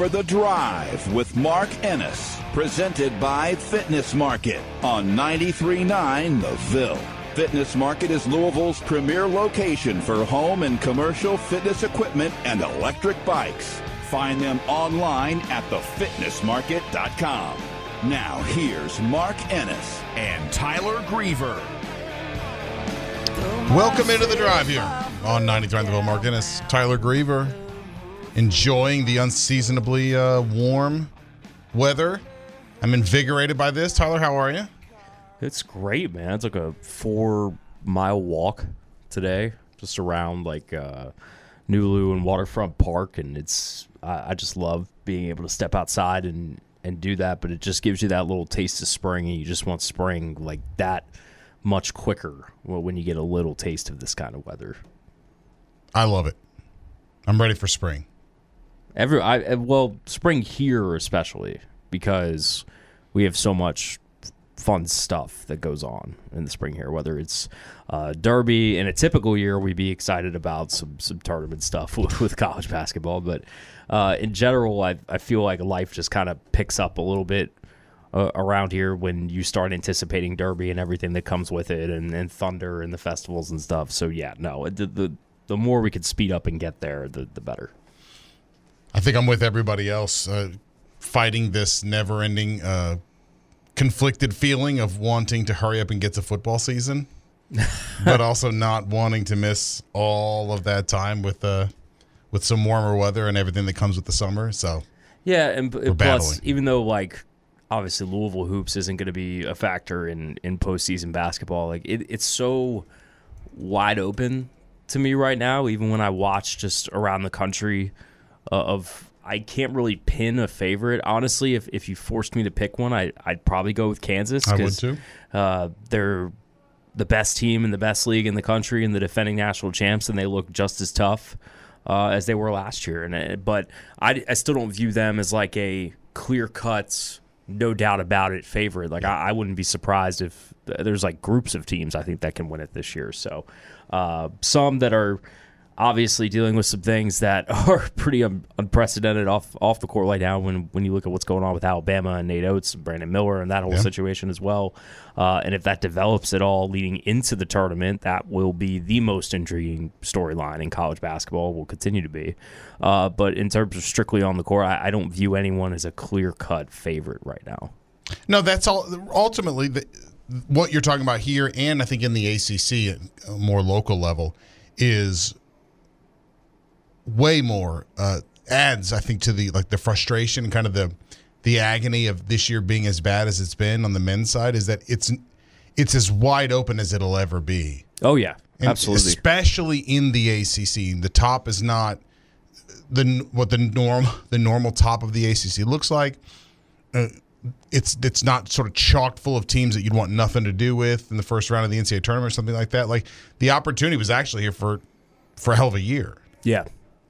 for The Drive with Mark Ennis, presented by Fitness Market on 93.9 The Ville. Fitness Market is Louisville's premier location for home and commercial fitness equipment and electric bikes. Find them online at thefitnessmarket.com. Now, here's Mark Ennis and Tyler Griever. Welcome into the drive here on 93 The Ville. Mark Ennis, Tyler Griever, enjoying the unseasonably uh, warm weather. I'm invigorated by this. Tyler, how are you? It's great, man. It's like a four mile walk today, just around like uh, Nulu and Waterfront Park, and it's I, I just love being able to step outside and and do that. But it just gives you that little taste of spring, and you just want spring like that much quicker when you get a little taste of this kind of weather. I love it. I'm ready for spring. Every I well, spring here especially because we have so much fun stuff that goes on in the spring here. Whether it's uh, Derby in a typical year, we'd be excited about some some tournament stuff with, with college basketball. But uh, in general, I I feel like life just kind of picks up a little bit uh, around here when you start anticipating Derby and everything that comes with it, and, and Thunder and the festivals and stuff. So yeah, no, the the, the more we could speed up and get there, the the better. I think I'm with everybody else uh, fighting this never ending uh, conflicted feeling of wanting to hurry up and get to football season, but also not wanting to miss all of that time with uh, with some warmer weather and everything that comes with the summer. So Yeah, and plus, battling. even though like obviously Louisville hoops isn't going to be a factor in in postseason basketball, like it, it's so wide open to me right now. Even when I watch just around the country uh, of. I can't really pin a favorite. Honestly, if, if you forced me to pick one, I, I'd probably go with Kansas. I would too. Uh, they're the best team in the best league in the country and the defending national champs, and they look just as tough uh, as they were last year. And uh, but I, I still don't view them as like a clear cut, no doubt about it favorite. Like I, I wouldn't be surprised if there's like groups of teams I think that can win it this year. So uh, some that are obviously dealing with some things that are pretty un- unprecedented off off the court right now when when you look at what's going on with Alabama and Nate Oats and Brandon Miller and that whole Yeah. situation as well. Uh, and if that develops at all leading into the tournament, that will be the most intriguing storyline in college basketball. Will continue to be. Uh, but in terms of strictly on the court, I, I don't view anyone as a clear cut favorite right now. No, that's all. Ultimately, the, what you're talking about here, and I think in the ACC, at a more local level, is way more uh, adds. I think to the like the frustration, kind of the the agony of this year being as bad as it's been on the men's side. Is that it's it's as wide open as it'll ever be. Oh yeah, And absolutely. Especially in the ACC, the top is not the what the norm the normal top of the ACC looks like. Uh, it's it's not sort of chock full of teams that you'd want nothing to do with in the first round of the NCAA tournament or something like that. Like the opportunity was actually here for for a hell of a year, Yeah.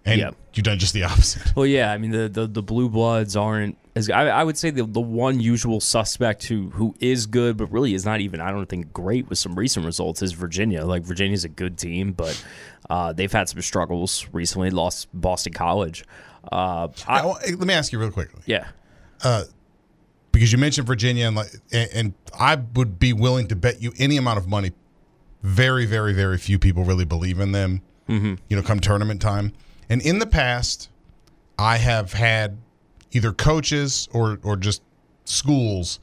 And Yeah. you've done just the opposite. Well, yeah, I mean the the, the blue bloods aren't as I, I would say the the one usual suspect who who is good but really is not even I don't think great with some recent results is Virginia. Like Virginia's a good team, but uh, they've had some struggles recently. Lost Boston College. Uh, I, Now, let me ask you real quickly. yeah, because you mentioned Virginia, and, like, and, and I would be willing to bet you any amount of money. Very, very, very few people really believe in them. Mm-hmm. You know, come tournament time, and in the past, I have had either coaches or or just schools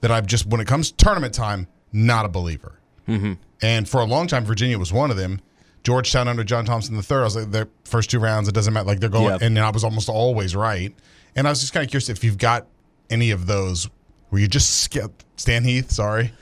that I've just when it comes to tournament time, not a believer. Mm-hmm. And for a long time, Virginia was one of them. Georgetown under John Thompson III, I was like, their first two rounds, it doesn't matter. Like they're going, Yep. and I was almost always right. And I was just kind of curious if you've got any of those where you just skip Stan Heath, sorry.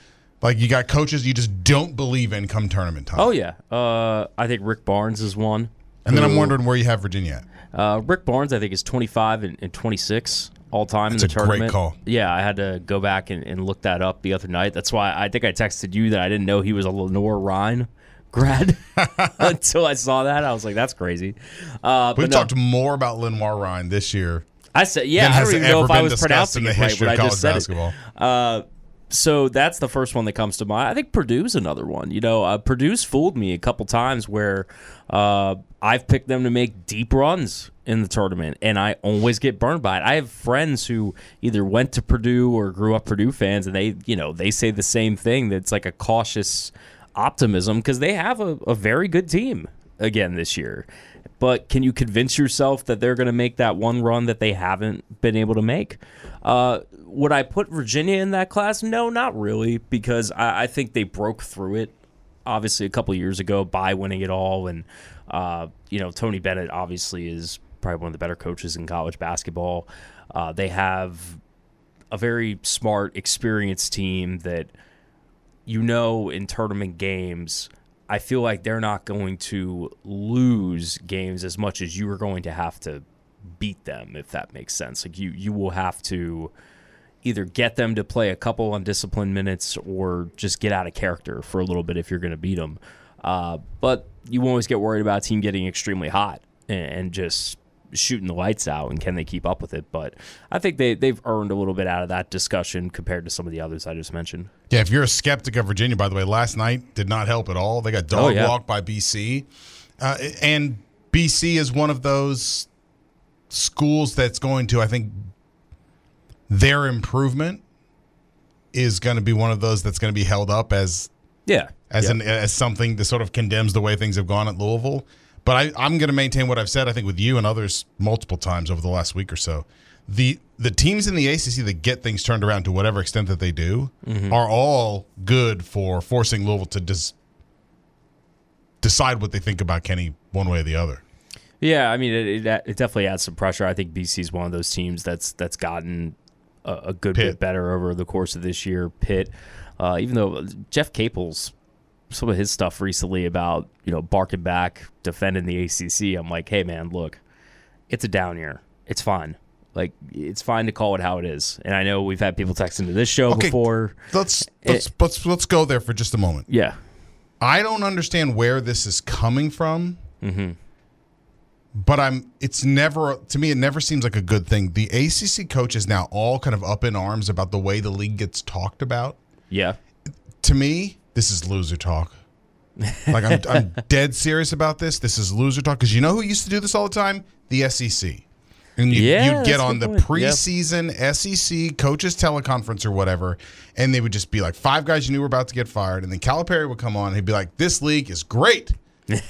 Like you got coaches you just don't believe in come tournament time. Oh yeah, uh, I think Rick Barnes is one. And then I'm wondering where you have Virginia at. Uh, Rick Barnes, I think, is 25 and, and 26 all time That's in the a great tournament. call. Yeah, I had to go back and, and look that up the other night. That's why I think I texted you that I didn't know he was a Lenoir-Rhyne grad until I saw that. I was like, that's crazy. Uh, We've no, talked more about Lenoir-Rhyne this year I said, yeah, than I has don't even know if I was pronouncing the it right, history but I of college just said basketball. it. Uh, so that's the first one that comes to mind. I think Purdue's another one. You know, uh, Purdue's fooled me a couple times where uh, I've picked them to make deep runs in the tournament, and I always get burned by it. I have friends who either went to Purdue or grew up Purdue fans, and they, you know, they say the same thing. That's like a cautious optimism because they have a, a very good team again this year. But can you convince yourself that they're going to make that one run that they haven't been able to make? Uh, would I put Virginia in that class? No, not really, because I, I think they broke through it. Obviously, a couple years ago by winning it all, and uh, you know Tony Bennett obviously is probably one of the better coaches in college basketball. Uh, they have a very smart, experienced team that you know in tournament games i feel like they're not going to lose games as much as you are going to have to beat them if that makes sense. Like you you will have to either get them to play a couple undisciplined minutes or just get out of character for a little bit if you're going to beat them uh, but you always get worried about a team getting extremely hot and, and just shooting the lights out and can they keep up with it but i think they, they've earned a little bit out of that discussion compared to some of the others i just mentioned Yeah, if you're a skeptic of Virginia, by the way, last night did not help at all. They got dog Oh, yeah. walked by BC. Uh, and BC is one of those schools that's going to, I think, their improvement is going to be one of those that's going to be held up as yeah as an as something that sort of condemns the way things have gone at Louisville. But I, I'm going to maintain what I've said. I think with you and others multiple times over the last week or so. The the teams in the ACC that get things turned around to whatever extent that they do Mm-hmm. are all good for forcing Louisville to dis- decide what they think about Kenny one way or the other. Yeah, I mean, it, it, it definitely adds some pressure. I think BC is one of those teams that's that's gotten a, a good Pitt. bit better over the course of this year. Pitt, uh, even though Jeff Capel's some of his stuff recently about you know barking back, defending the ACC, I'm like, hey man, look, it's a down year. It's fine. Like it's fine to call it how it is. And I know we've had people text into this show Okay. before. Let's eh. let's let's let's go there for just a moment. Yeah, I don't understand where this is coming from. Mm-hmm. But I'm. It's never to me. It never seems like a good thing. The ACC coach is now all kind of up in arms about the way the league gets talked about. yeah, To me, this is loser talk. Like I'm, I'm dead serious about this. This is loser talk because you know who used to do this all the time? The SEC. And you, Yeah, you'd get on the point. Yep. preseason SEC coaches teleconference or whatever, and they would just be like five guys you knew were about to get fired, and then Calipari would come on and he'd be like, "This league is great.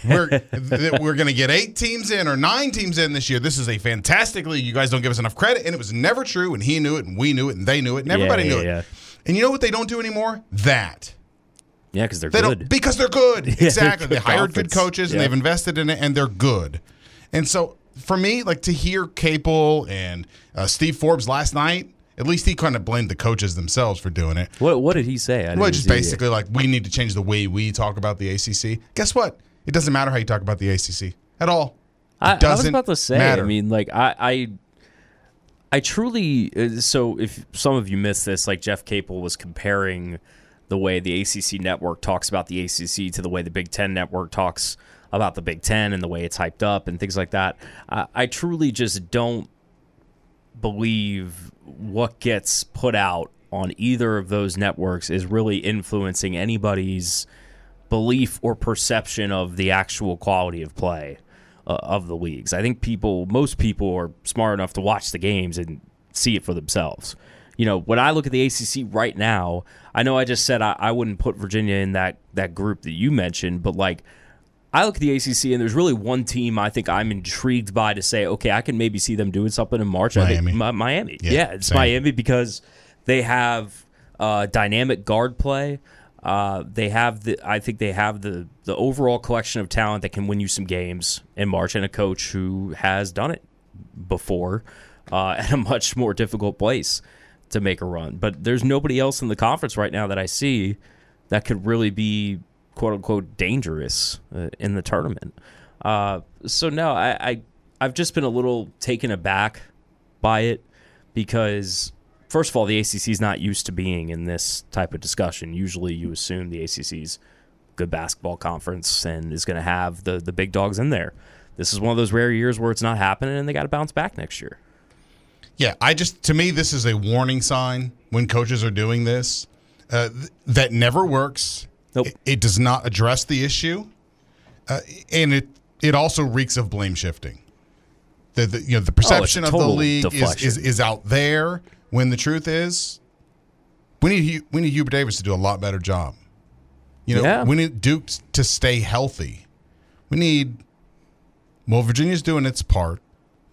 We're th- we're going to get eight teams in or nine teams in this year. This is a fantastic league. You guys don't give us enough credit, and it was never true. And he knew it, and we knew it, and they knew it, and everybody yeah, knew it. yeah. And you know what they don't do anymore? That. Yeah, because they're They good. because they're good. exactly. good they hired good coaches and Yeah. they've invested in it and they're good. And so for me, like to hear Capel and uh, Steve Forbes last night, at least he kind of blamed the coaches themselves for doing it. what what did he say? I Well, just see it. basically like we need to change the way we talk about the ACC. Guess what? It doesn't matter how you talk about the ACC at all. It I, I was about to say. matter. I mean, like I, I, I truly. uh, So if some of you missed this, like Jeff Capel was comparing the way the ACC network talks about the ACC to the way the Big Ten network talks about the Big Ten and the way it's hyped up and things like that. I, I truly just don't believe what gets put out on either of those networks is really influencing anybody's belief or perception of the actual quality of play uh, of the leagues. I think people, most people, are smart enough to watch the games and see it for themselves. You know, when I look at the ACC right now, I know I just said I, I wouldn't put Virginia in that that group that you mentioned, but like I look at the ACC and there's really one team I think I'm intrigued by to say, okay, I can maybe see them doing something in March. I think Miami. Mi- Miami. Yeah, Yeah, it's same. Miami because they have uh, dynamic guard play. Uh, they have the. I think they have the the overall collection of talent that can win you some games in March, and a coach who has done it before uh, at a much more difficult place to make a run. But there's nobody else in the conference right now that I see that could really be quote unquote dangerous uh, in the tournament. Uh, so no, I, I I've just been a little taken aback by it because first of all, the ACC is not used to being in this type of discussion. Usually, you assume the ACC's good basketball conference and is going to have the the big dogs in there. This is one of those rare years where it's not happening, and they got to bounce back next year. Yeah, I just to me this is a warning sign when coaches are doing this uh, th- that never works. Nope. It, it does not address the issue, uh, and it it also reeks of blame shifting. The, the you know the perception of the league is, is is out there when the truth is we need we need Hubert Davis to do a lot better job. You know, Yeah. we need Duke to stay healthy. We need well, Virginia's doing its part.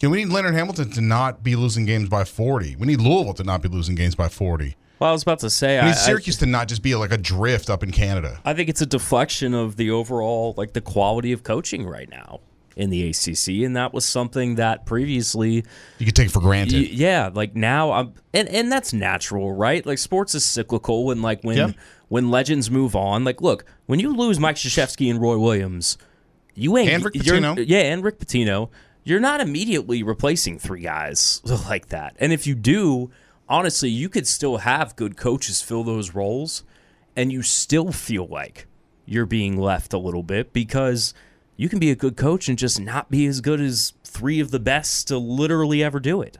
You know, we need Leonard Hamilton to not be losing games by 40. We need Louisville to not be losing games by 40. Well, I was about to say, We I, need I- Syracuse to not just be like a drift up in Canada. I think it's a deflection of the overall like the quality of coaching right now in the ACC, and that was something that previously, You could take for granted. y- yeah, like now I'm, and and that's natural, right? Like sports is cyclical, and like when Yeah. when legends move on, like look, when you lose Mike Krzyzewski and Roy Williams, you ain't And Rick Pitino. yeah, and Rick Pitino, you're not immediately replacing three guys like that, and if you do. Honestly, you could still have good coaches fill those roles, and you still feel like you're being left a little bit because you can be a good coach and just not be as good as three of the best to literally ever do it.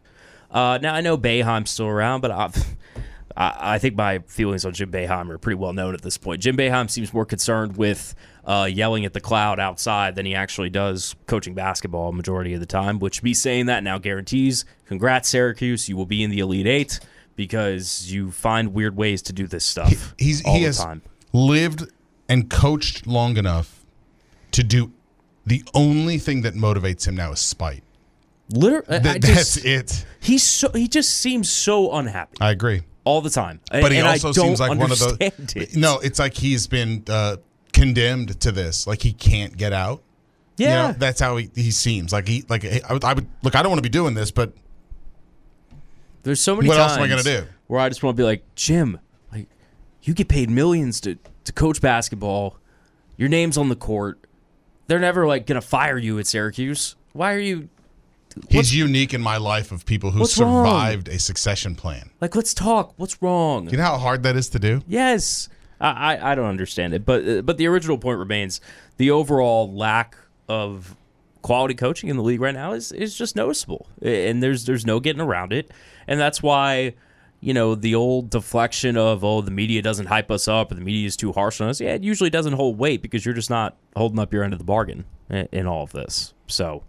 Uh, now I know Boeheim's still around, but I, I think my feelings on Jim Boeheim are pretty well known at this point. Jim Boeheim seems more concerned with uh, yelling at the cloud outside than he actually does coaching basketball majority of the time. Which me saying that now guarantees, congrats Syracuse, you will be in the Elite Eight because you find weird ways to do this stuff. He's all he the has time. lived and coached long enough to do the only thing that motivates him now is spite. Literally, That, just, that's it. He's so he just seems so unhappy I agree. all the time. But he and also I seems like one of those. It. No, it's like he's been uh, condemned to this. Like he can't get out. You Yeah, know, that's how he, he seems. Like he like I would, I would look. I don't want to be doing this, but there's so many What times else am I gonna do? where I just want to be like Jim, like you get paid millions to to coach basketball. Your name's on the court. They're never like gonna fire you at Syracuse. Why are you he's unique in my life of people who What's wrong? survived a succession plan. like? Let's talk. What's wrong? You know how hard that is to do. Yes, I, I, don't understand it, but uh, but the original point remains: the overall lack of quality coaching in the league right now is is just noticeable, and there's there's no getting around it, and that's why. You know the old deflection of oh the media doesn't hype us up or the media is too harsh on us. Yeah, it usually doesn't hold weight because you're just not holding up your end of the bargain in, all of this. So,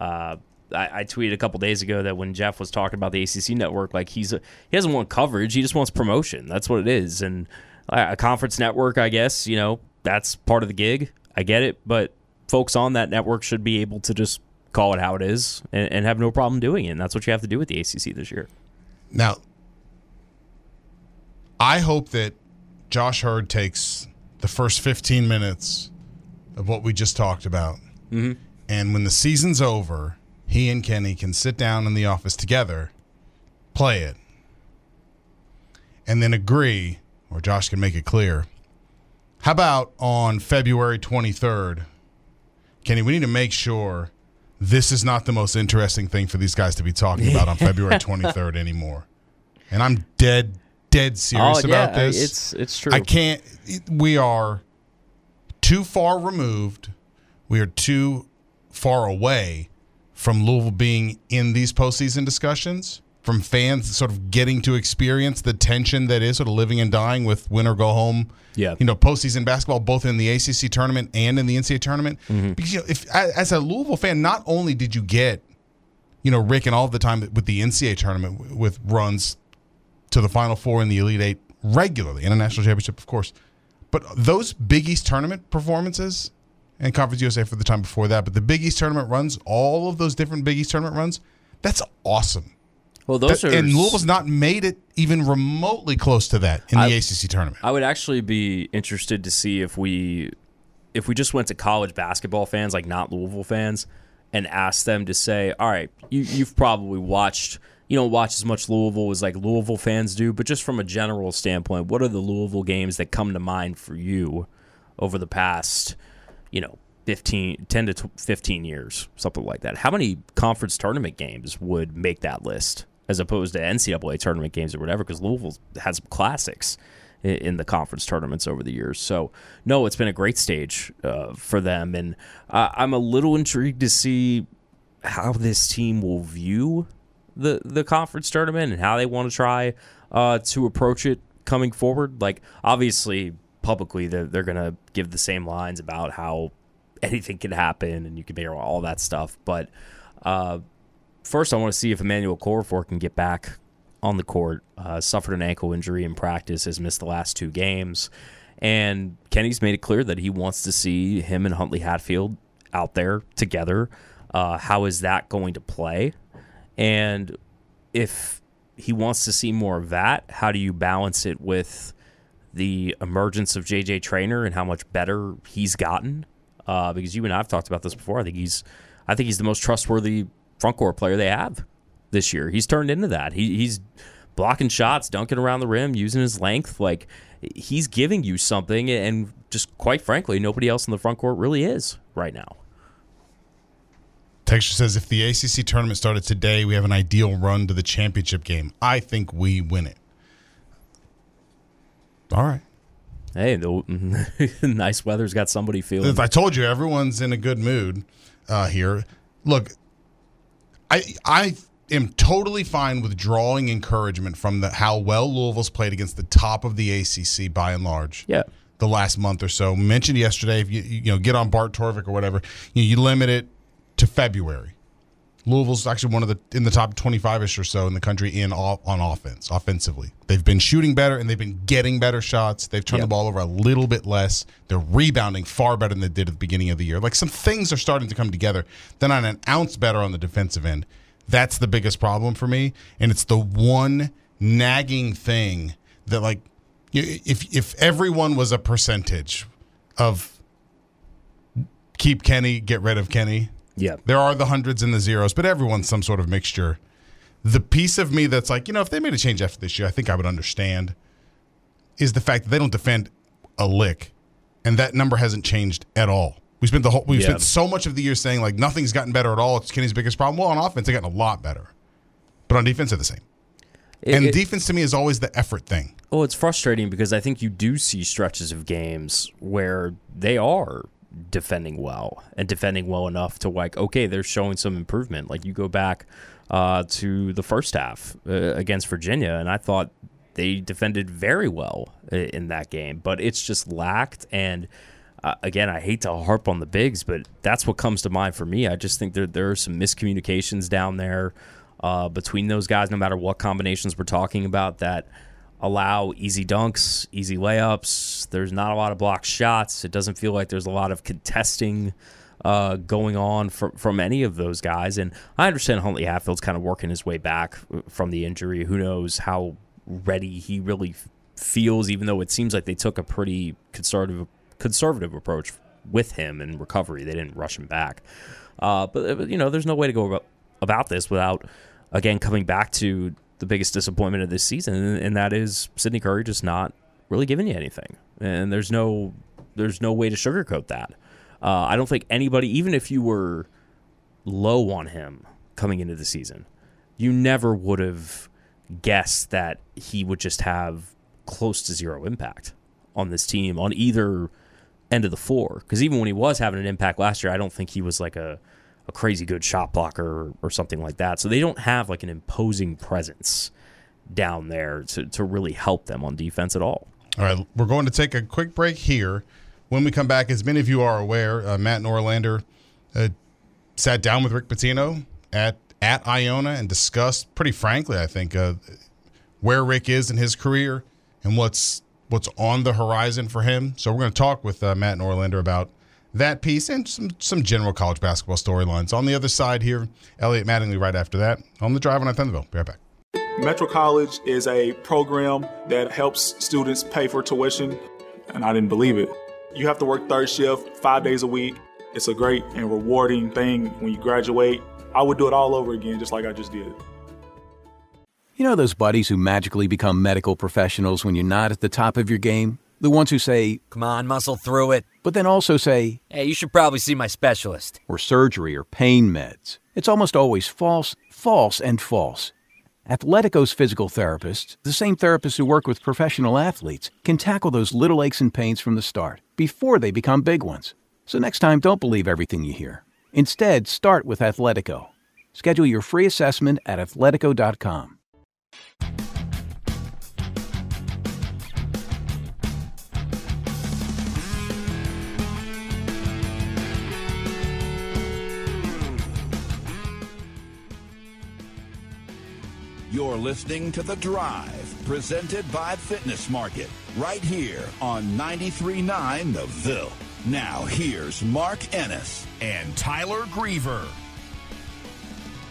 uh, I, I tweeted a couple days ago that when Jeff was talking about the ACC network, like he's a, he doesn't want coverage, he just wants promotion. That's what it is. And a conference network, I guess, you know, that's part of the gig. I get it, but folks on that network should be able to just call it how it is and, and have no problem doing it. And that's what you have to do with the ACC this year. Now, I hope that Josh Heird takes the first 15 minutes of what we just talked about. Mm-hmm. And when the season's over, he and Kenny can sit down in the office together, play it, and then agree, or Josh can make it clear. How about on February 23rd? Kenny, we need to make sure this is not the most interesting thing for these guys to be talking about on February 23rd anymore. And I'm dead, dead serious oh, about this. Oh, it's it's true. I can't. We are too far removed. We are too far away from Louisville being in these postseason discussions. From fans sort of getting to experience the tension that is sort of living and dying with win or go home. Yeah. you know, postseason basketball, both in the ACC tournament and in the NCAA tournament. Mm-hmm. Because you know, if as a Louisville fan, not only did you get, you know, Rick and all the time with the NCAA tournament with runs to the Final Four in the Elite Eight regularly, and a national championship, of course. But those Big East tournament performances and Conference USA for the time before that. But the Big East tournament runs, all of those different Big East tournament runs, that's awesome. Well, those That- are and Louisville's not made it even remotely close to that in the ACC tournament. I would actually be interested to see if we if we just went to college basketball fans, like not Louisville fans, and asked them to say, "All right, you, you've probably watched." You don't watch as much Louisville as like Louisville fans do, but just from a general standpoint, what are the Louisville games that come to mind for you over the past, you know, 15, 10 to 15 years, something like that? How many conference tournament games would make that list as opposed to NCAA tournament games or whatever? Because Louisville has some classics in the conference tournaments over the years. So, no, it's been a great stage uh, for them. And uh, I'm a little intrigued to see how this team will view the, the conference tournament and how they want to try uh, to approach it coming forward. Like, obviously, publicly, they're, they're going to give the same lines about how anything can happen and you can make all that stuff. But uh, first, I want to see if Emmanuel Okorafor can get back on the court. Uh, suffered an ankle injury in practice, has missed the last two games. And Kenny's made it clear that he wants to see him and Huntley Hatfield out there together. Uh, how is that going to play? And if he wants to see more of that, how do you balance it with the emergence of JJ Traynor and how much better he's gotten? Uh, because you and I've talked about this before. I think he's, I think he's the most trustworthy front court player they have this year. He's turned into that. He, he's blocking shots, dunking around the rim, using his length. Like he's giving you something, and just quite frankly, nobody else in the front court really is right now. Texture says if the ACC tournament started today, we have an ideal run to the championship game. I think we win it. All right. Hey, the nice weather's got somebody feeling. If I told you everyone's in a good mood uh, here. Look, I I am totally fine with drawing encouragement from the how well Louisville's played against the top of the ACC by and large. Yeah. The last month or so. Mentioned yesterday, if you you know get on Bart Torvik or whatever, you, you limit it to February. Louisville's actually one of the in the top 25ish or so in the country in off, on offense, offensively. They've been shooting better and they've been getting better shots. They've turned Yep. the ball over a little bit less. They're rebounding far better than they did at the beginning of the year. Like some things are starting to come together. Then on an ounce better on the defensive end. That's the biggest problem for me, and it's the one nagging thing that like if if everyone was a percentage of keep Kenny, get rid of Kenny, Yeah. there are the hundreds and the zeros, but everyone's some sort of mixture. The piece of me that's like, you know, if they made a change after this year, I think I would understand, is the fact that they don't defend a lick, and that number hasn't changed at all. We spent the whole we Yeah. spent so much of the year saying like nothing's gotten better at all. It's Kenny's biggest problem. Well, on offense, they gotten a lot better, but on defense, they're the same. It- and it- defense to me is always the effort thing. Well, it's frustrating because I think you do see stretches of games where they are defending well and defending well enough to like, okay, they're showing some improvement. Like you go back uh, to the first half uh, against Virginia, and I thought they defended very well in that game, but it's just lacked. And uh, again, I hate to harp on the bigs, but that's what comes to mind for me. I just think there there are some miscommunications down there uh, between those guys, no matter what combinations we're talking about, that allow easy dunks, easy layups. There's not a lot of block shots. It doesn't feel like there's a lot of contesting uh, going on from from any of those guys. And I understand Huntley Hatfield's kind of working his way back from the injury. Who knows how ready he really feels, even though it seems like they took a pretty conservative conservative approach with him in recovery. They didn't rush him back. Uh, but uh, you know, there's no way to go about, about this without again coming back to the biggest disappointment of this season, and, that is Sydney Curry just not really giving you anything. And there's no there's no way to sugarcoat that. Uh, I don't think anybody, even if you were low on him coming into the season, you never would have guessed that he would just have close to zero impact on this team on either end of the floor. Because even when he was having an impact last year, I don't think he was like a, a crazy good shot blocker or, or something like that. So they don't have like an imposing presence down there to, to really help them on defense at all. All right, we're going to take a quick break here. When we come back, as many of you are aware, uh, Matt Norlander uh, sat down with Rick Pitino at at Iona and discussed, pretty frankly, I think, uh, where Rick is in his career and what's what's on the horizon for him. So we're going to talk with uh, Matt Norlander about that piece and some some general college basketball storylines. On the other side here, Elliot Mattingly right after that on the drive on I Thunderville. Be right back. Metro College is a program that helps students pay for tuition, and I didn't believe it. You have to work third shift five days a week. It's a great and rewarding thing when you graduate. I would do it all over again, just like I just did. You know those buddies who magically become medical professionals when you're not at the top of your game? The ones who say, Come on, muscle through it. but then also say, Hey, you should probably see my specialist. or surgery or pain meds. It's almost always false, false, and false. Athletico's physical therapists, the same therapists who work with professional athletes, can tackle those little aches and pains from the start, before they become big ones. So next time, don't believe everything you hear. Instead, start with Athletico. Schedule your free assessment at athletico.com. You're listening to The Drive, presented by Fitness Market, right here on 93.9 The Ville. Now, here's Mark Ennis and Tyler Griever.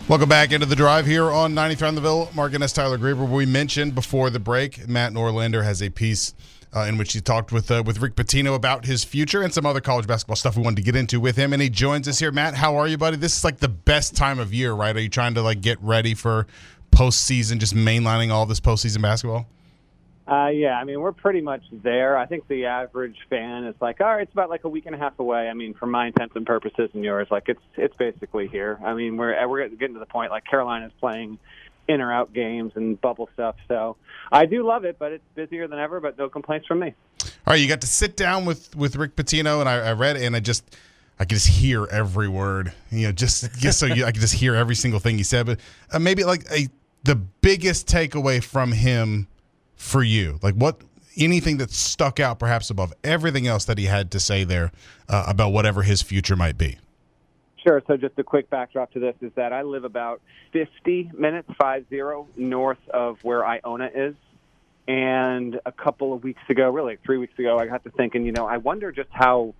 Welcome back into the drive here on 93 on the Ville. Mark Ennis Tyler Griever. We mentioned before the break, Matt Norlander has a piece uh, in which he talked with uh, with Rick Pitino about his future and some other college basketball stuff we wanted to get into with him. And he joins us here. Matt, how are you, buddy? This is like the best time of year, right? Are you trying to like get ready for postseason, just mainlining all this postseason basketball? Uh, yeah, I mean, we're pretty much there. I think the average fan is like, all right, it's about like a week and a half away. I mean, for my intents and purposes and yours, like it's it's basically here. I mean, we're we're getting to the point like Carolina's playing in or out games and bubble stuff. So I do love it, but it's busier than ever. But no complaints from me. All right, you got to sit down with with Rick Pitino, and I, I read it, and I just I could just hear every word. You know, just just so you, I could just hear every single thing he said. But uh, maybe like a the biggest takeaway from him for you, like what anything that stuck out perhaps above everything else that he had to say there uh, about whatever his future might be. Sure. So just a quick backdrop to this is that I live about 50 minutes, five zero, north of where Iona is. And a couple of weeks ago, really three weeks ago, I got to thinking, you know, I wonder just how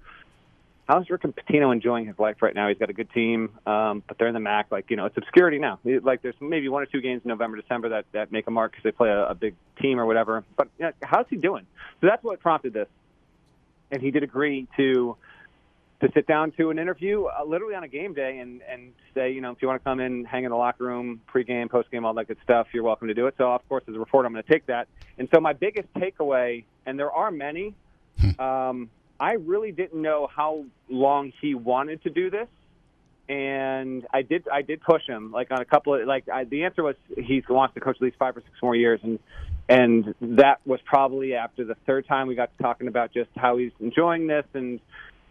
how's Rick Pitino enjoying his life right now? He's got a good team, um, but they're in the MAAC. Like you know, it's obscurity now. Like there's maybe one or two games in November, December that that make a mark because they play a, a big team or whatever. But you know, how's he doing? So that's what prompted this, and he did agree to to sit down to an interview uh, literally on a game day and and say, you know, if you want to come in, hang in the locker room, pregame, postgame, all that good stuff, you're welcome to do it. So of course, as a reporter, I'm going to take that. And so my biggest takeaway, and there are many, um, I really didn't know how long he wanted to do this. And I did, I did push him like on a couple of like I, the answer was he wants to coach at least five or six more years, and and that was probably after the third time we got to talking about just how he's enjoying this and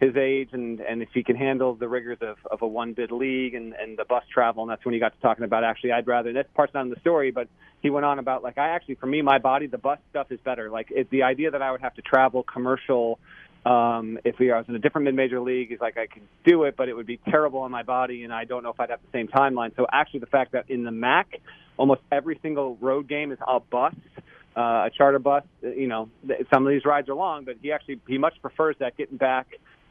his age and and if he can handle the rigors of, of a one bid league and and the bus travel and that's when he got to talking about actually I'd rather this part's not in the story but he went on about like I actually for me my body the bus stuff is better like it, the idea that I would have to travel commercial um if we I was in a different mid major league he's like I could do it but it would be terrible on my body and I don't know if I'd have the same timeline so actually the fact that in the MAAC almost every single road game is a bus uh, a charter bus. You know, some of these rides are long, but he actually he much prefers that getting back,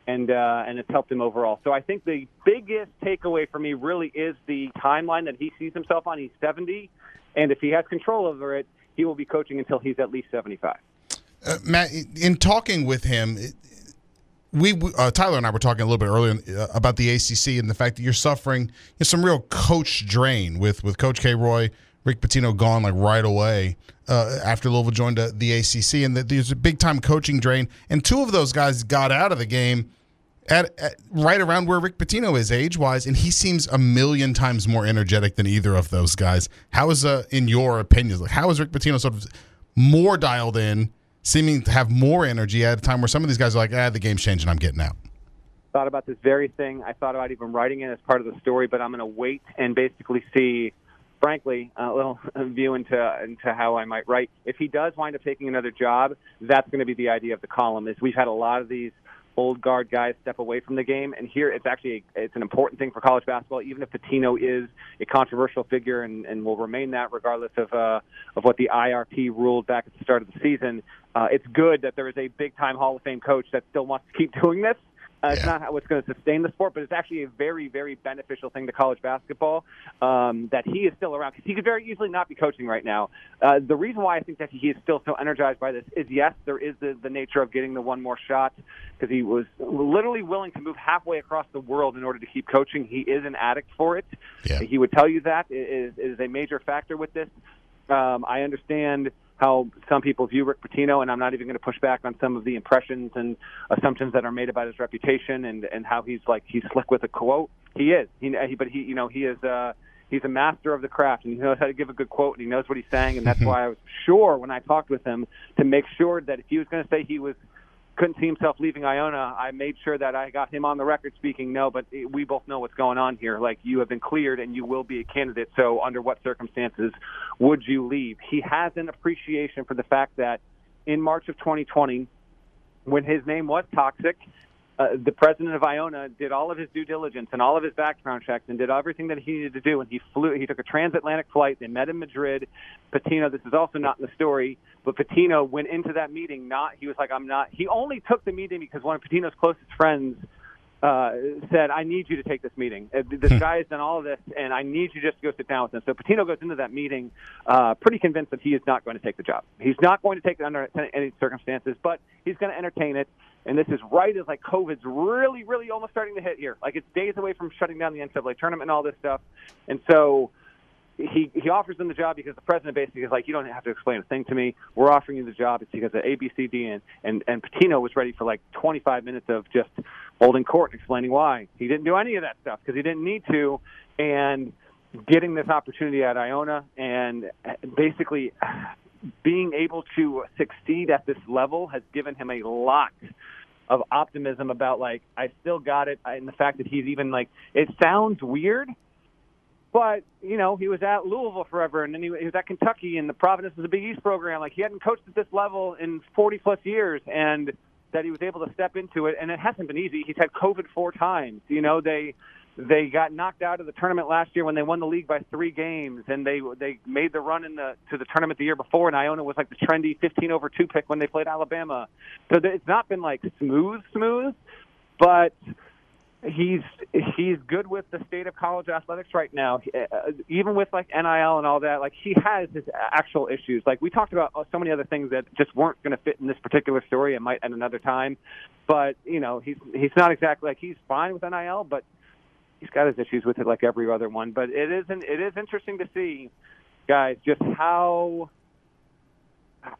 and uh, and it's helped him overall. So I think the biggest takeaway for me really is the timeline that he sees himself on. He's 70, and if he has control over it, he will be coaching until he's at least 75. Uh, Matt, in talking with him, we uh, Tyler and I were talking a little bit earlier uh, about the ACC and the fact that you're suffering some real coach drain with with Coach K. Roy, Rick Pitino gone like right away uh, after Louisville joined the ACC, and that there's a big time coaching drain. And two of those guys got out of the game at, at right around where Rick Pitino is age wise, and he seems a million times more energetic than either of those guys. How is, uh, in your opinion, like how is Rick Pitino sort of more dialed in? Seeming to have more energy at a time where some of these guys are like, ah, the game's changing, I'm getting out. thought about this very thing. I thought about even writing it as part of the story, but I'm going to wait and basically see, frankly, a little view into into how I might write. If he does wind up taking another job, that's going to be the idea of the column. Is we've had a lot of these old guard guys step away from the game, and here it's actually a, it's an important thing for college basketball. Even if Pitino is a controversial figure and, and will remain that regardless of uh, of what the IARP ruled back at the start of the season, uh, it's good that there is a big time Hall of Fame coach that still wants to keep doing this Uh, It's not how what's going to sustain the sport, but it's actually a very, very beneficial thing to college basketball um, that he is still around because he could very easily not be coaching right now. Uh, the reason why I think that he is still so energized by this is yes, there is the, the nature of getting the one more shot because he was literally willing to move halfway across the world in order to keep coaching. He is an addict for it. Yeah. He would tell you that it is, it is a major factor with this. Um, I understand how some people view Rick Pitino, and I'm not even going to push back on some of the impressions and assumptions that are made about his reputation and and how he's like he's slick with a quote. He is, he, he but he you know he is. uh He's a master of the craft, and he knows how to give a good quote, and he knows what he's saying, and that's why I was sure when I talked with him to make sure that if he was going to say he was couldn't see himself leaving Iona, I made sure that I got him on the record speaking no, but we both know what's going on here. Like you have been cleared and you will be a candidate. So under what circumstances would you leave? He has an appreciation for the fact that in March of 2020, when his name was toxic, uh, the president of Iona did all of his due diligence and all of his background checks and did everything that he needed to do. And he flew. He took a transatlantic flight. They met in Madrid. Pitino. This is also not in the story, but Pitino went into that meeting. Not. He was like, I'm not. He only took the meeting because one of Pitino's closest friends uh, said, "I need you to take this meeting. Uh, This guy has done all of this, and I need you just to go sit down with him." So Pitino goes into that meeting uh, pretty convinced that he is not going to take the job. He's not going to take it under any circumstances, but he's going to entertain it. And this is right as like COVID's really, really almost starting to hit here. Like it's days away from shutting down the NCAA tournament and all this stuff. And so he he offers them the job because the president basically is like, you don't have to explain a thing to me. We're offering you the job. It's because of A, B, C, D, and and and Pitino was ready for like 25 minutes of just holding court and explaining why he didn't do any of that stuff because he didn't need to, and getting this opportunity at Iona and uh, basically being able to succeed at this level has given him a lot of optimism about like I still got it and the fact that he's even like it sounds weird but you know, he was at Louisville forever, and then he, he was at Kentucky, and the Providence is a Big East program. Like he hadn't coached at this level in 40 plus years, and that he was able to step into it. And it hasn't been easy. He's had COVID four times. You know, they they got knocked out of the tournament last year when they won the league by three games, and they they made the run in the to the tournament the year before. And Iona was like the trendy 15 over two pick when they played Alabama. So it's not been like smooth, smooth, but he's he's good with the state of college athletics right now. Uh, even with like NIL and all that, like he has his actual issues. Like we talked about so many other things that just weren't going to fit in this particular story. It might at another time, but you know he's he's not exactly like he's fine with NIL, but he's got his issues with it like every other one. But it isn't. It is interesting to see, guys, just how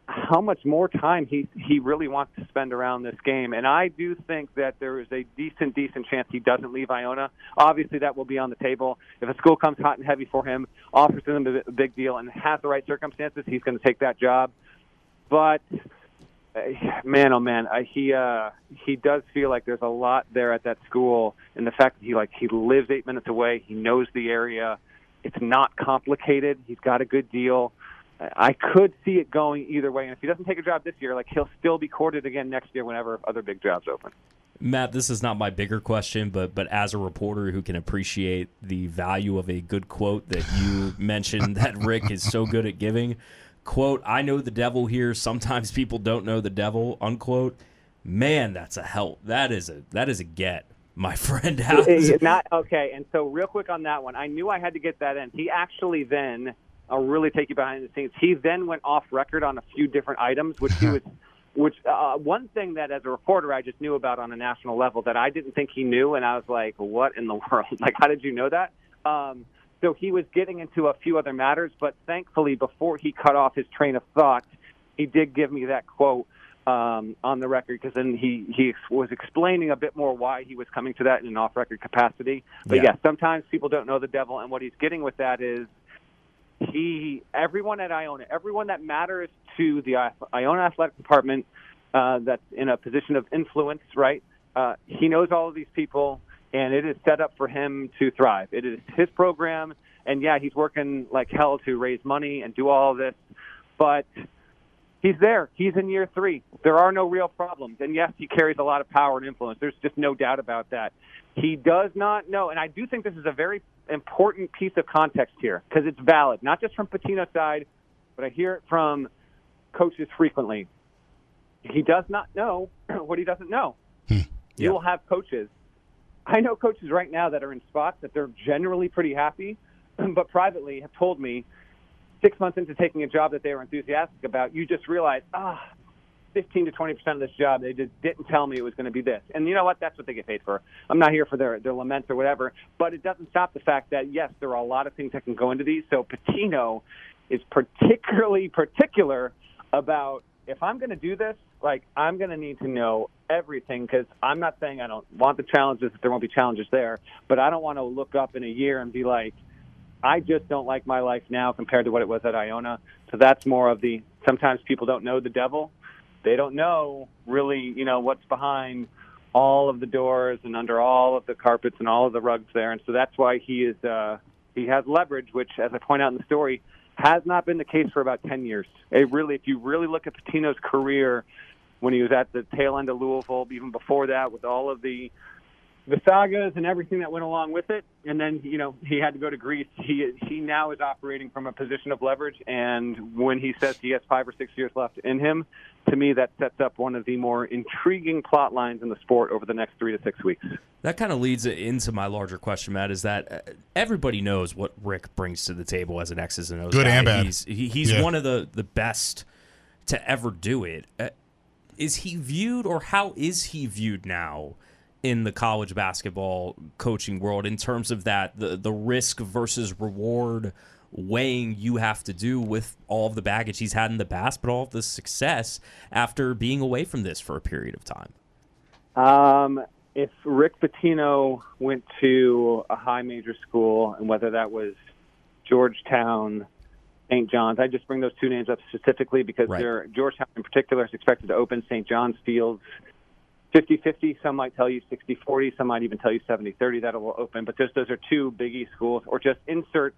how much more time he he really wants to spend around this game. And I do think that there is a decent decent chance he doesn't leave Iona. Obviously, that will be on the table. If a school comes hot and heavy for him, offers him a big deal, and has the right circumstances, he's going to take that job. But uh, man, oh man, uh, he uh, he does feel like there's a lot there at that school, and the fact that he like he lives eight minutes away, he knows the area. It's not complicated. He's got a good deal. I could see it going either way. And if he doesn't take a job this year, like he'll still be courted again next year whenever other big jobs open. Matt, this is not my bigger question, but but as a reporter who can appreciate the value of a good quote that you mentioned that Rick is so good at giving, quote, I know the devil here. Sometimes people don't know the devil, unquote. Man, that's a help. That is a that is a get, my friend. How not okay. And so real quick on that one, I knew I had to get that in. He actually then I'll really take you behind the scenes. He then went off record on a few different items, which he was, which uh, one thing that as a reporter I just knew about on a national level that I didn't think he knew, and I was like, what in the world? Like, how did you know that? Um, so he was getting into a few other matters, but thankfully, before he cut off his train of thought, he did give me that quote um, on the record because then he he was explaining a bit more why he was coming to that in an off-record capacity. But Yeah. yeah, sometimes people don't know the devil, and what he's getting with that is he everyone at Iona, everyone that matters to the Iona athletic department uh, that's in a position of influence, right? Uh, he knows all of these people, and it is set up for him to thrive. It is his program, and yeah, he's working like hell to raise money and do all of this, but he's there. He's in year three. There are no real problems, and yes, he carries a lot of power and influence. There's just no doubt about that. He does not know, and I do think this is a very important piece of context here because it's valid, not just from Pitino's side, but I hear it from coaches frequently. He does not know what he doesn't know. Hmm. You Yeah. will have coaches. I know coaches right now that are in spots that they're generally pretty happy, but privately have told me six months into taking a job that they were enthusiastic about, you just realize, ah, 15 to 20 percent of this job, they just didn't tell me it was going to be this. And you know what? That's what they get paid for. I'm not here for their their laments or whatever, but it doesn't stop the fact that yes, there are a lot of things that can go into these. So Pitino is particularly particular about if I'm going to do this, like I'm going to need to know everything because I'm not saying I don't want the challenges. There won't be challenges there, but I don't want to look up in a year and be like, I just don't like my life now compared to what it was at Iona. So that's more of the. Sometimes people don't know the devil. They don't know really, you know, what's behind all of the doors and under all of the carpets and all of the rugs there. And so that's why he is. Uh, he has leverage, which, as I point out in the story, has not been the case for about 10 years. It really, if you really look at Pitino's career when he was at the tail end of Louisville, even before that, with all of the the sagas and everything that went along with it, and then you know he had to go to Greece. He he now is operating from a position of leverage, and when he says he has five or six years left in him, to me that sets up one of the more intriguing plot lines in the sport over the next three to six weeks. That kind of leads into my larger question, Matt. Is that uh, everybody knows what Rick brings to the table as an X's and O's Good guy. and bad. He's he, he's Yeah. one of the the best to ever do it. Uh, is he viewed, or how is he viewed now in the college basketball coaching world in terms of that the the risk versus reward weighing you have to do with all of the baggage he's had in the past, but all of the success after being away from this for a period of time? Um, if Rick Pitino went to a high major school, and whether that was Georgetown, St. John's, I just bring those two names up specifically because Right. they're, Georgetown in particular is expected to open St. John's fields 50-50. Some might tell you 60-40. Some might even tell you 70-30 That'll open. But just those are two Big East schools, or just insert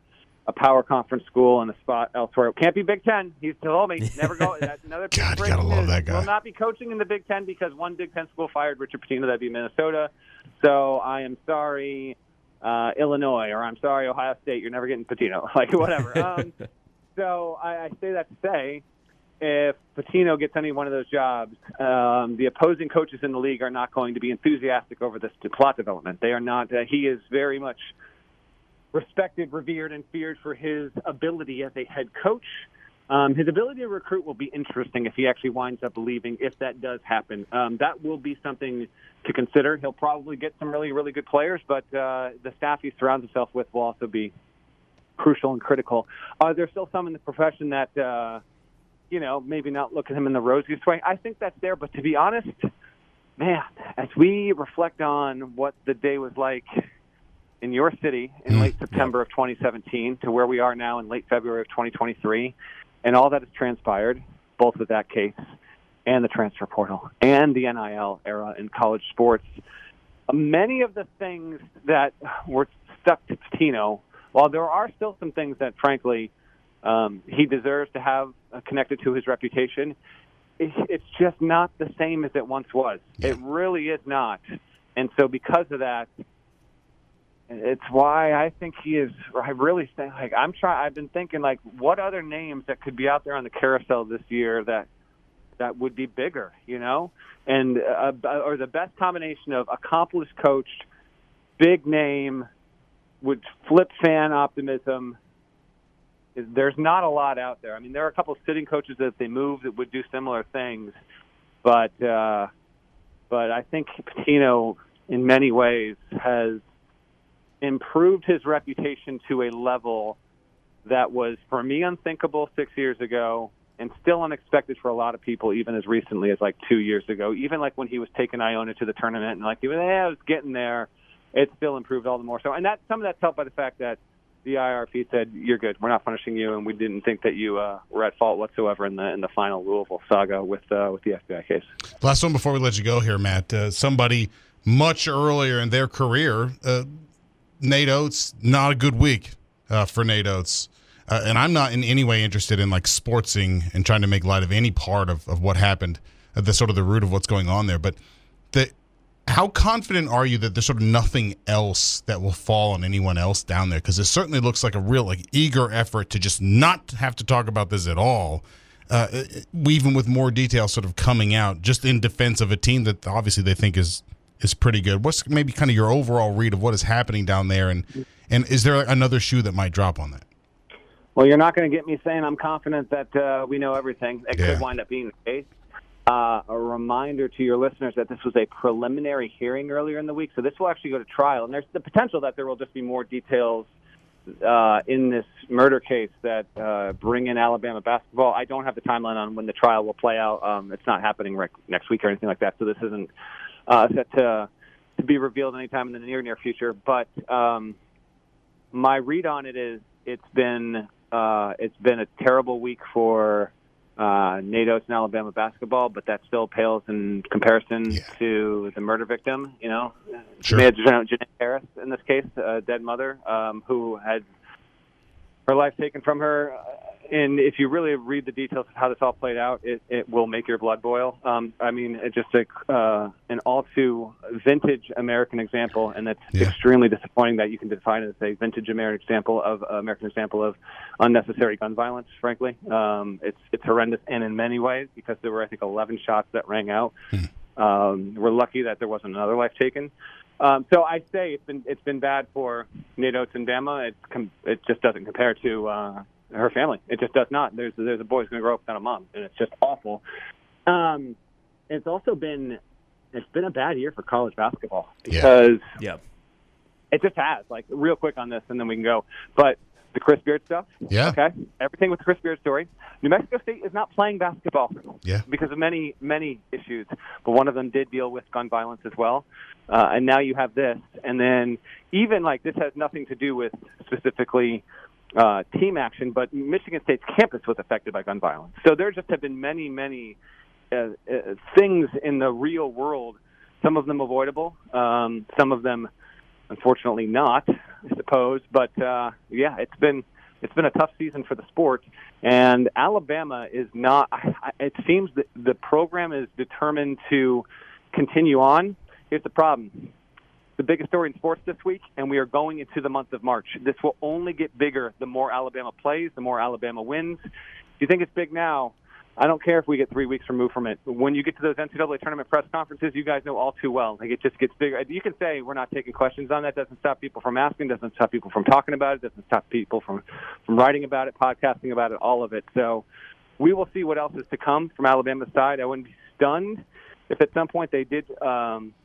a power conference school in a spot elsewhere. It can't be Big Ten. He's told me never go. That's another God, you gotta love that guy. Will not be coaching in the Big Ten because one Big Ten school fired Richard Pitino. That'd be Minnesota. So I am sorry, uh, Illinois, or I'm sorry, Ohio State. You're never getting Pitino. Like whatever. Um, so I, I say that to say, if Pitino gets any one of those jobs, um, the opposing coaches in the league are not going to be enthusiastic over this plot development. They are not. Uh, he is very much respected, revered, and feared for his ability as a head coach. Um, his ability to recruit will be interesting if he actually winds up leaving, if that does happen. Um, that will be something to consider. He'll probably get some really, really good players, but uh, the staff he surrounds himself with will also be crucial and critical. Are there still some in the profession that, uh, you know, maybe not look at him in the rosiest way? I think that's there, but to be honest, man, as we reflect on what the day was like in your city in mm, late September of 2017 to where we are now in late February of 2023, and all that has transpired, both with that case and the transfer portal and the NIL era in college sports, many of the things that were stuck to Pitino, while there are still some things that, frankly, um, he deserves to have uh, connected to his reputation, it, it's just not the same as it once was. It really is not. And so, because of that, it's why I think he is. I really think like I'm trying. I've been thinking like, what other names that could be out there on the carousel this year that that would be bigger, you know, and uh, or the best combination of accomplished coach, big name, would flip fan optimism. There's not a lot out there. I mean, there are a couple of sitting coaches that if they move that would do similar things, but uh, but I think Pitino in many ways has improved his reputation to a level that was for me unthinkable six years ago and still unexpected for a lot of people even as recently as like two years ago. Even like when he was taking Iona to the tournament and like he was, eh, I was getting there. It still improved all the more so. And that some of that's helped by the fact that the IARP said you're good we're not punishing you and we didn't think that you uh, were at fault whatsoever in the in the final Louisville saga with uh, with the FBI case Last one before we let you go here, Matt. Uh, somebody much earlier in their career, uh, Nate Oats, not a good week uh, for Nate Oats. Uh, and I'm not in any way interested in like sportsing and trying to make light of any part of, of what happened, uh, the sort of the root of what's going on there. But the how confident are you that there's sort of nothing else that will fall on anyone else down there? Because it certainly looks like a real like eager effort to just not have to talk about this at all. Uh, even with more detail sort of coming out, just in defense of a team that obviously they think is is pretty good. What's maybe kind of your overall read of what is happening down there, and and is there another shoe that might drop on that? Well, you're not going to get me saying I'm confident that uh, we know everything. It Yeah. could wind up being the case. Uh, a reminder to your listeners that this was a preliminary hearing earlier in the week, so this will actually go to trial, and there's the potential that there will just be more details uh, in this murder case that uh, bring in Alabama basketball. I don't have the timeline on when the trial will play out. Um, it's not happening rec- next week or anything like that, so this isn't uh, set to to be revealed anytime in the near near future. But um, my read on it is it's been uh, it's been a terrible week for uh, Nate Oats and Alabama basketball, but that still pales in comparison to the murder victim. You know, Sure. Janae Harris in this case, a dead mother um, who had her life taken from her. And if you really read the details of how this all played out, it, it will make your blood boil. Um, I mean, it's just a, uh, an all too vintage American example, and it's Yeah. extremely disappointing that you can define it as a vintage American example of uh, American example of unnecessary gun violence. Frankly, um, it's it's horrendous, and in many ways, because there were I think 11 shots that rang out. Um, we're lucky that there wasn't another life taken. Um, so I say it's been it's been bad for Nate Oats and Bama. It com- it just doesn't compare to uh, her family. It just does not. There's there's a boy who's going to grow up without a mom, and it's just awful. Um, it's also been it's been a bad year for college basketball because Yeah. it just has. Like real quick on this, and then we can go. But the Chris Beard stuff. Yeah. Okay. Everything with the Chris Beard story. New Mexico State is not playing basketball. Yeah. Because of many many issues, but one of them did deal with gun violence as well. Uh, and now you have this, and then even like this has nothing to do with specifically uh, team action, but Michigan State's campus was affected by gun violence. So there just have been many, many uh, uh, things in the real world. Some of them avoidable, um, some of them, unfortunately, not. I suppose, but uh, yeah, it's been it's been a tough season for the sport, and Alabama is not. It seems that the program is determined to continue on. Here's the problem the biggest story in sports this week, and we are going into the month of March. This will only get bigger the more Alabama plays, the more Alabama wins. If you think it's big now, I don't care if we get three weeks removed from it. When you get to those NCAA tournament press conferences, you guys know all too well. Like it just gets bigger. You can say we're not taking questions on that. Doesn't stop people from asking. Doesn't stop people from talking about it. Doesn't stop people from from writing about it, podcasting about it, all of it. So we will see what else is to come from Alabama's side. I wouldn't be stunned if at some point they did um,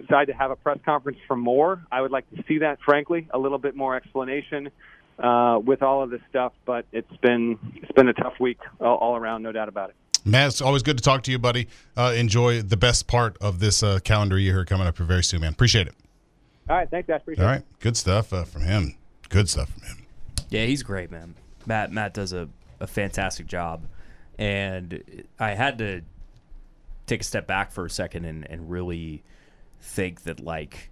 decide to have a press conference for more. I would like to see that, frankly, a little bit more explanation uh, with all of this stuff. But it's been it's been a tough week all, all around, no doubt about it. Matt, it's always good to talk to you, buddy. Uh, enjoy the best part of this uh, calendar year coming up here very soon, man. Appreciate it. All right, thanks, guys. Appreciate All it. right, good stuff uh, from him. Good stuff from him. Yeah, he's great, man. Matt Matt does a, a fantastic job, and I had to take a step back for a second and, and really think that like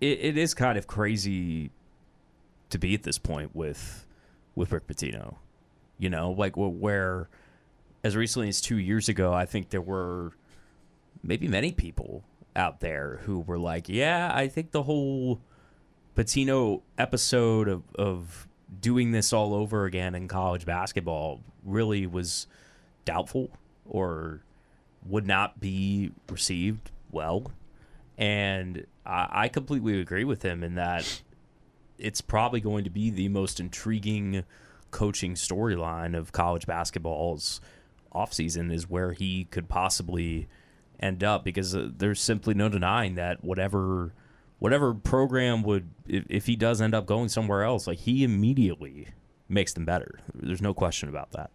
it, it is kind of crazy to be at this point with with Rick Pitino. You know, like where as recently as two years ago, I think there were maybe many people out there who were like, "Yeah, I think the whole Pitino episode of, of doing this all over again in college basketball really was doubtful or would not be received well. And I, I completely agree with him in that it's probably going to be the most intriguing coaching storyline of college basketball's offseason is where he could possibly end up because uh, there's simply no denying that whatever whatever program would if, if he does end up going somewhere else like he immediately makes them better there's no question about that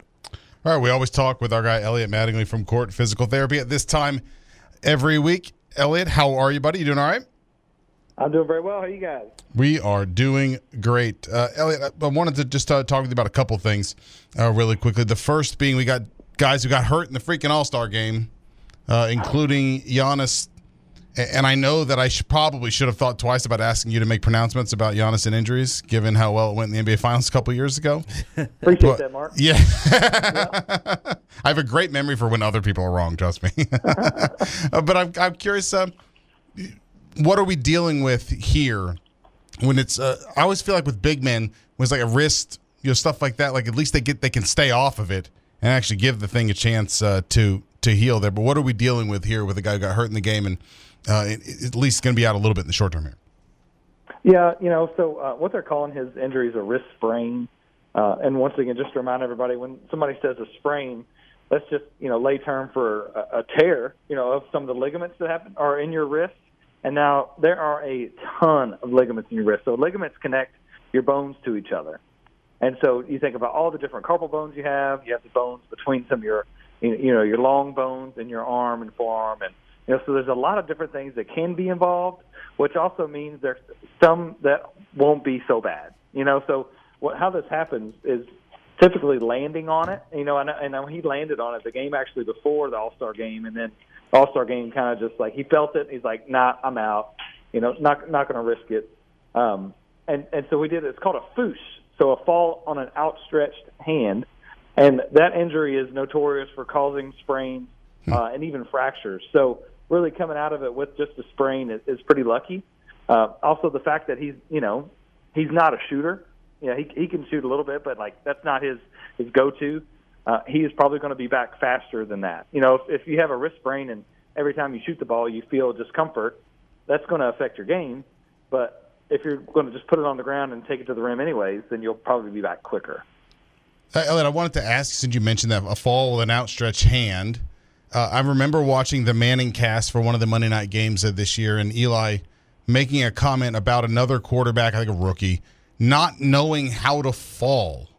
All right, we always talk with our guy Elliot Mattingly from KORT Physical Therapy at this time every week. Elliot, how are you, buddy? You doing all right? I'm doing very well. How you guys? We are doing great. Uh, Elliot, I- I wanted to just uh, talk with you about a couple things uh, really quickly. The first being we got guys who got hurt in the freaking All Star game, uh, including Giannis. And I know that I should, probably should have thought twice about asking you to make pronouncements about Giannis and injuries, given how well it went in the NBA Finals a couple years ago. Appreciate But- that, Mark. Yeah. I have a great memory for when other people are wrong, trust me. But I'm, I'm curious, uh, what are we dealing with here when it's, uh, I always feel like with big men, when it's like a wrist, you know, stuff like that, like at least they get, they can stay off of it and actually give the thing a chance uh, to, to heal there. But what are we dealing with here with a guy who got hurt in the game and uh, at least going to be out a little bit in the short term here. Yeah, you know, so uh, what they're calling his injury is a wrist sprain. Uh, and once again, just to remind everybody, when somebody says a sprain, that's just you know lay term for a, a tear, you know, of some of the ligaments that happen are in your wrist. And now there are a ton of ligaments in your wrist. So ligaments connect your bones to each other. And so you think about all the different carpal bones you have. You have the bones between some of your, you know, your long bones in your arm and forearm, and you know, so there's a lot of different things that can be involved, which also means there's some that won't be so bad. You know, so what, how this happens is typically landing on it. You know, and, and he landed on it the game actually before the All Star game, and then All Star game kind of just like he felt it. He's like, nah, I'm out. You know, not not going to risk it. Um, and and so we did. It's called a FOOSH, so a fall on an outstretched hand, and that injury is notorious for causing sprains uh, and even fractures. So really coming out of it with just a sprain is, is pretty lucky. Uh, also, the fact that he's you know he's not a shooter. Yeah, he he can shoot a little bit, but like that's not his his go-to. Uh, he is probably going to be back faster than that. You know, if, if you have a wrist sprain and every time you shoot the ball you feel discomfort, that's going to affect your game. But if you're going to just put it on the ground and take it to the rim anyways, then you'll probably be back quicker. Uh, Elliot, I wanted to ask since you mentioned that a fall with an outstretched hand. Uh, I remember watching the ManningCast for one of the Monday night games of this year, and Eli making a comment about another quarterback, I think a rookie, not knowing how to fall.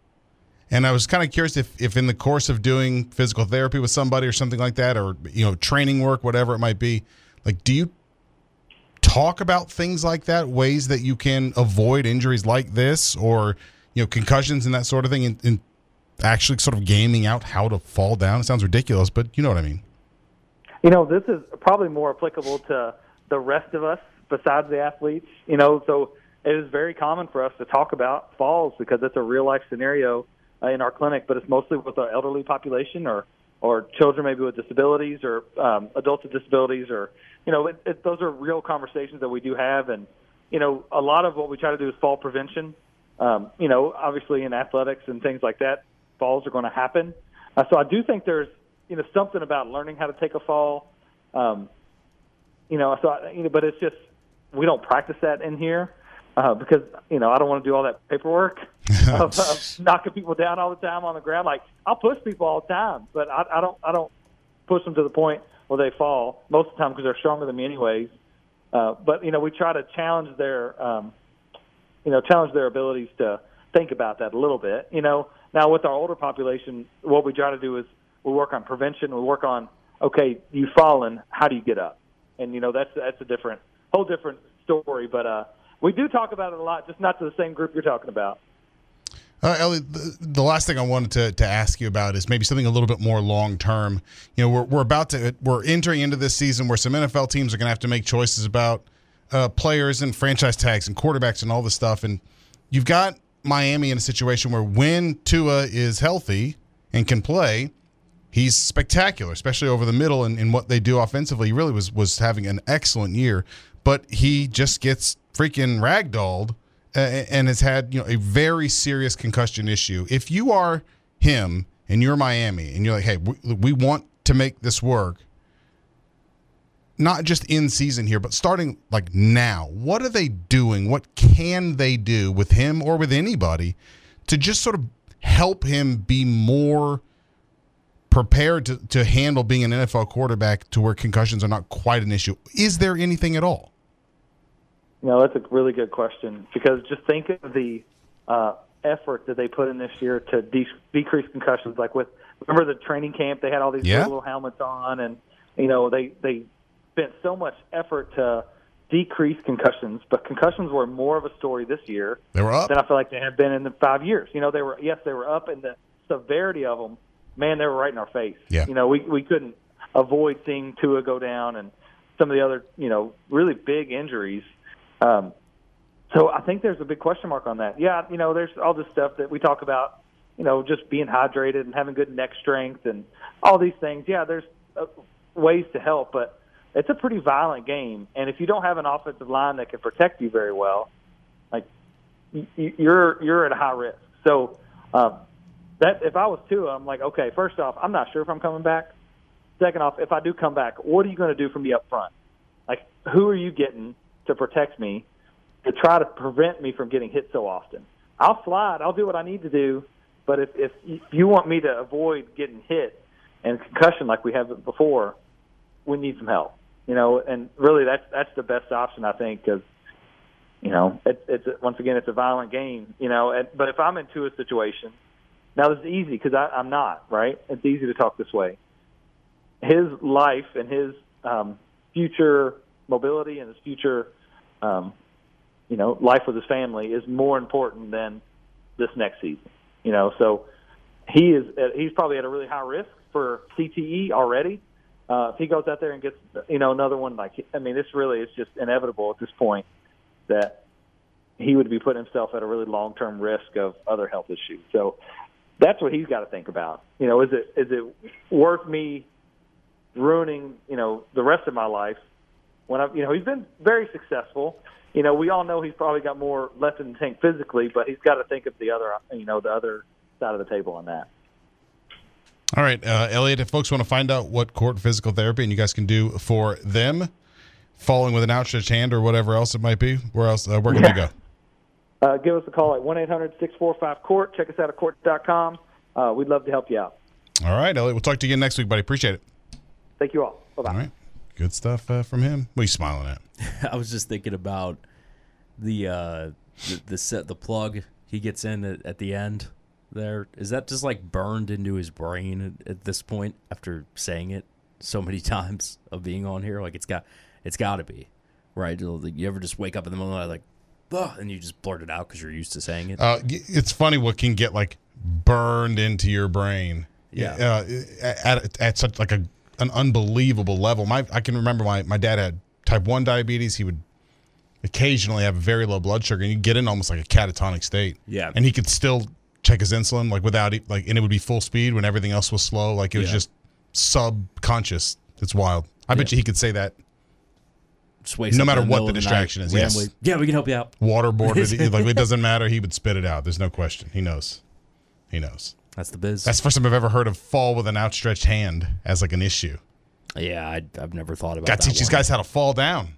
And I was kind of curious if, if in the course of doing physical therapy with somebody or something like that, or you know, training work, whatever it might be, like, do you talk about things like that, ways that you can avoid injuries like this, or you know, concussions and that sort of thing, and actually sort of gaming out how to fall down? It sounds ridiculous, but you know what I mean. You know, this is probably more applicable to the rest of us besides the athletes. You know, so it is very common for us to talk about falls because it's a real life scenario uh, in our clinic, but it's mostly with our elderly population or or children maybe with disabilities or um, adults with disabilities or you know it, it, those are real conversations that we do have and you know a lot of what we try to do is fall prevention um, you know obviously in athletics and things like that falls are going to happen uh, so I do think there's you know something about learning how to take a fall um, you know so I, you know but it's just we don't practice that in here uh, because you know I don't want to do all that paperwork of, of knocking people down all the time on the ground. Like I'll push people all the time, but I, I don't I don't push them to the point where they fall most of the time because they're stronger than me anyways. Uh, but you know we try to challenge their um, you know challenge their abilities to think about that a little bit. You know now with our older population, what we try to do is we work on prevention. We work on okay, you've fallen, how do you get up? And you know that's that's a different whole different story, but. uh we do talk about it a lot, just not to the same group you're talking about. Uh, Elliot, the, the last thing I wanted to, to ask you about is maybe something a little bit more long term. You know, we're, we're about to we're entering into this season where some NFL teams are going to have to make choices about uh, players and franchise tags and quarterbacks and all this stuff. And you've got Miami in a situation where when Tua is healthy and can play, he's spectacular, especially over the middle and in what they do offensively. He really was was having an excellent year, but he just gets freaking ragdolled uh, and has had you know a very serious concussion issue. If you are him and you're Miami and you're like, hey, we, we want to make this work, not just in season here, but starting like now, what are they doing? What can they do with him or with anybody to just sort of help him be more prepared to, to handle being an NFL quarterback to where concussions are not quite an issue? Is there anything at all? No, that's a really good question because just think of the uh, effort that they put in this year to de- decrease concussions. Like with remember the training camp, they had all these Yeah. little helmets on, and you know they they spent so much effort to decrease concussions. But concussions were more of a story this year They were up. than I feel like they have been in the five years. You know, they were yes, they were up, and the severity of them, man, they were right in our face. Yeah. You know, we we couldn't avoid seeing Tua go down and some of the other you know really big injuries. Um, so I think there's a big question mark on that. Yeah, you know, there's all this stuff that we talk about, you know, just being hydrated and having good neck strength and all these things. Yeah, there's uh, ways to help, but it's a pretty violent game. And if you don't have an offensive line that can protect you very well, like you're you're at a high risk. So um, that if I was Tua, I'm like, okay, first off, I'm not sure if I'm coming back. Second off, if I do come back, what are you going to do for me up front? Like who are you getting to protect me to try to prevent me from getting hit so often? I'll slide. I'll do what I need to do. But if, if you want me to avoid getting hit and concussion like we have before, we need some help. You know, and really that's that's the best option I think because you know it, it's once again it's a violent game. You know, and, but if I'm into a situation now, this is easy because I'm not right. It's easy to talk this way. His life and his um, future mobility and his future, um, you know, life with his family is more important than this next season. You know, so he is he's probably at a really high risk for CTE already. Uh, if he goes out there and gets you know another one like I mean, this really is just inevitable at this point that he would be putting himself at a really long term risk of other health issues. So that's what he's got to think about. You know, is it is it worth me ruining you know the rest of my life when I you know he's been very successful. You know, we all know he's probably got more left in the tank physically, but he's got to think of the other you know the other side of the table on that. All right, uh, Elliot. If folks want to find out what KORT physical therapy and you guys can do for them, falling with an outstretched hand or whatever else it might be, where else? Uh, where can yeah. they go? Uh, give us a call at 1 800 645 KORT. Check us out at kort.com. Uh, we'd love to help you out. All right, Elliot. We'll talk to you again next week, buddy. Appreciate it. Thank you all. Bye bye. All right. Good stuff uh, from him. What are you smiling at? I was just thinking about the uh, the, the set the plug he gets in at, at, the end. There is that just like burned into his brain at, at, this point after saying it so many times of being on here. Like it's got it's got to be right. You ever just wake up in the middle of like, Ugh, and you just blurt it out because you're used to saying it. Uh, it's funny what can get like burned into your brain. Yeah, uh, at at such like a an unbelievable level. My I can remember my my dad had type one diabetes. He would occasionally have very low blood sugar, and you get in almost like a catatonic state. Yeah, and he could still check his insulin like without like, and it would be full speed when everything else was slow. Like it was yeah. just subconscious. It's wild. I yeah. bet you he could say that no matter what the, the distraction night, is. Yes. Yeah, we can help you out. Waterboarded. like it doesn't matter. He would spit it out. There's no question. He knows. He knows. That's the biz. That's the first time I've ever heard of fall with an outstretched hand as like an issue. Yeah, I, have never thought about. Got to teach these guys how to fall down.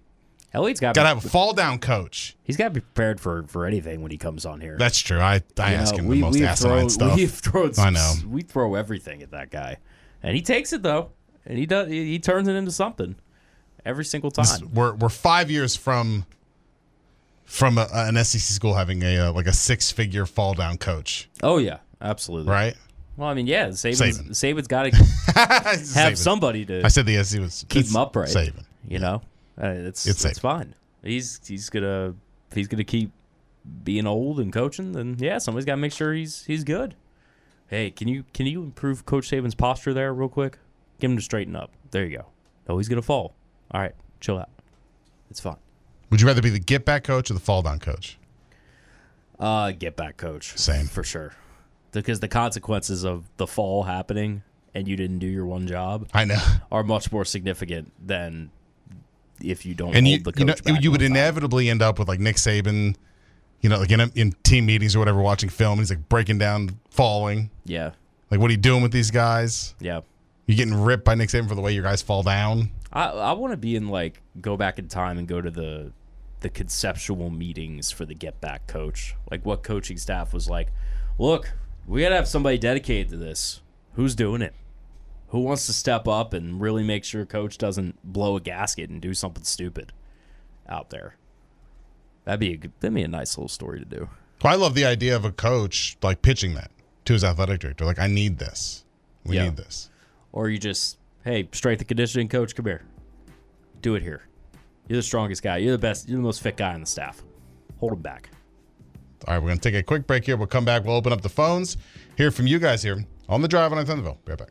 Elliot's got got to have a fall down coach. He's got to be prepared for for anything when he comes on here. That's true. I I you ask know, him the most asinine throw, stuff. We've thrown, I know. We throw everything at that guy, and he takes it though, and he does. He, he turns it into something every single time. This, we're we're five years from from a, an SEC school having a uh, like a six figure fall down coach. Oh yeah, absolutely. Right. Well, I mean, yeah, Saban's, Saban. Saban's got to have Saban. somebody to. I said the SEC was keep him upright. Saban. You know, uh, it's it's, it's fine. He's he's gonna he's gonna keep being old and coaching. Then yeah, somebody's got to make sure he's he's good. Hey, can you can you improve Coach Saban's posture there real quick? Get him to straighten up. There you go. Oh, he's gonna fall. All right, chill out. It's fine. Would you rather be the get back coach or the fall down coach? Uh, get back coach. Same for sure. Because the consequences of the fall happening and you didn't do your one job, I know, are much more significant than if you don't. And you, you know, you would inevitably end up with like Nick Saban, you know, like in, in team meetings or whatever, watching film. he's like breaking down falling. Yeah. Like, what are you doing with these guys? Yeah. You're getting ripped by Nick Saban for the way your guys fall down? I I want to be in like go back in time and go to the the conceptual meetings for the get back coach. Like what coaching staff was like, look, we gotta have somebody dedicated to this. Who's doing it? Who wants to step up and really make sure coach doesn't blow a gasket and do something stupid out there? That'd be a that'd be a nice little story to do. Well, I love the idea of a coach like pitching that to his athletic director. Like, I need this. We yeah. need this or you just hey strength and conditioning coach come here do it here you're the strongest guy you're the best you're the most fit guy on the staff hold him back all right we're going to take a quick break here we'll come back we'll open up the phones hear from you guys here on the drive on Thunderville. Be right back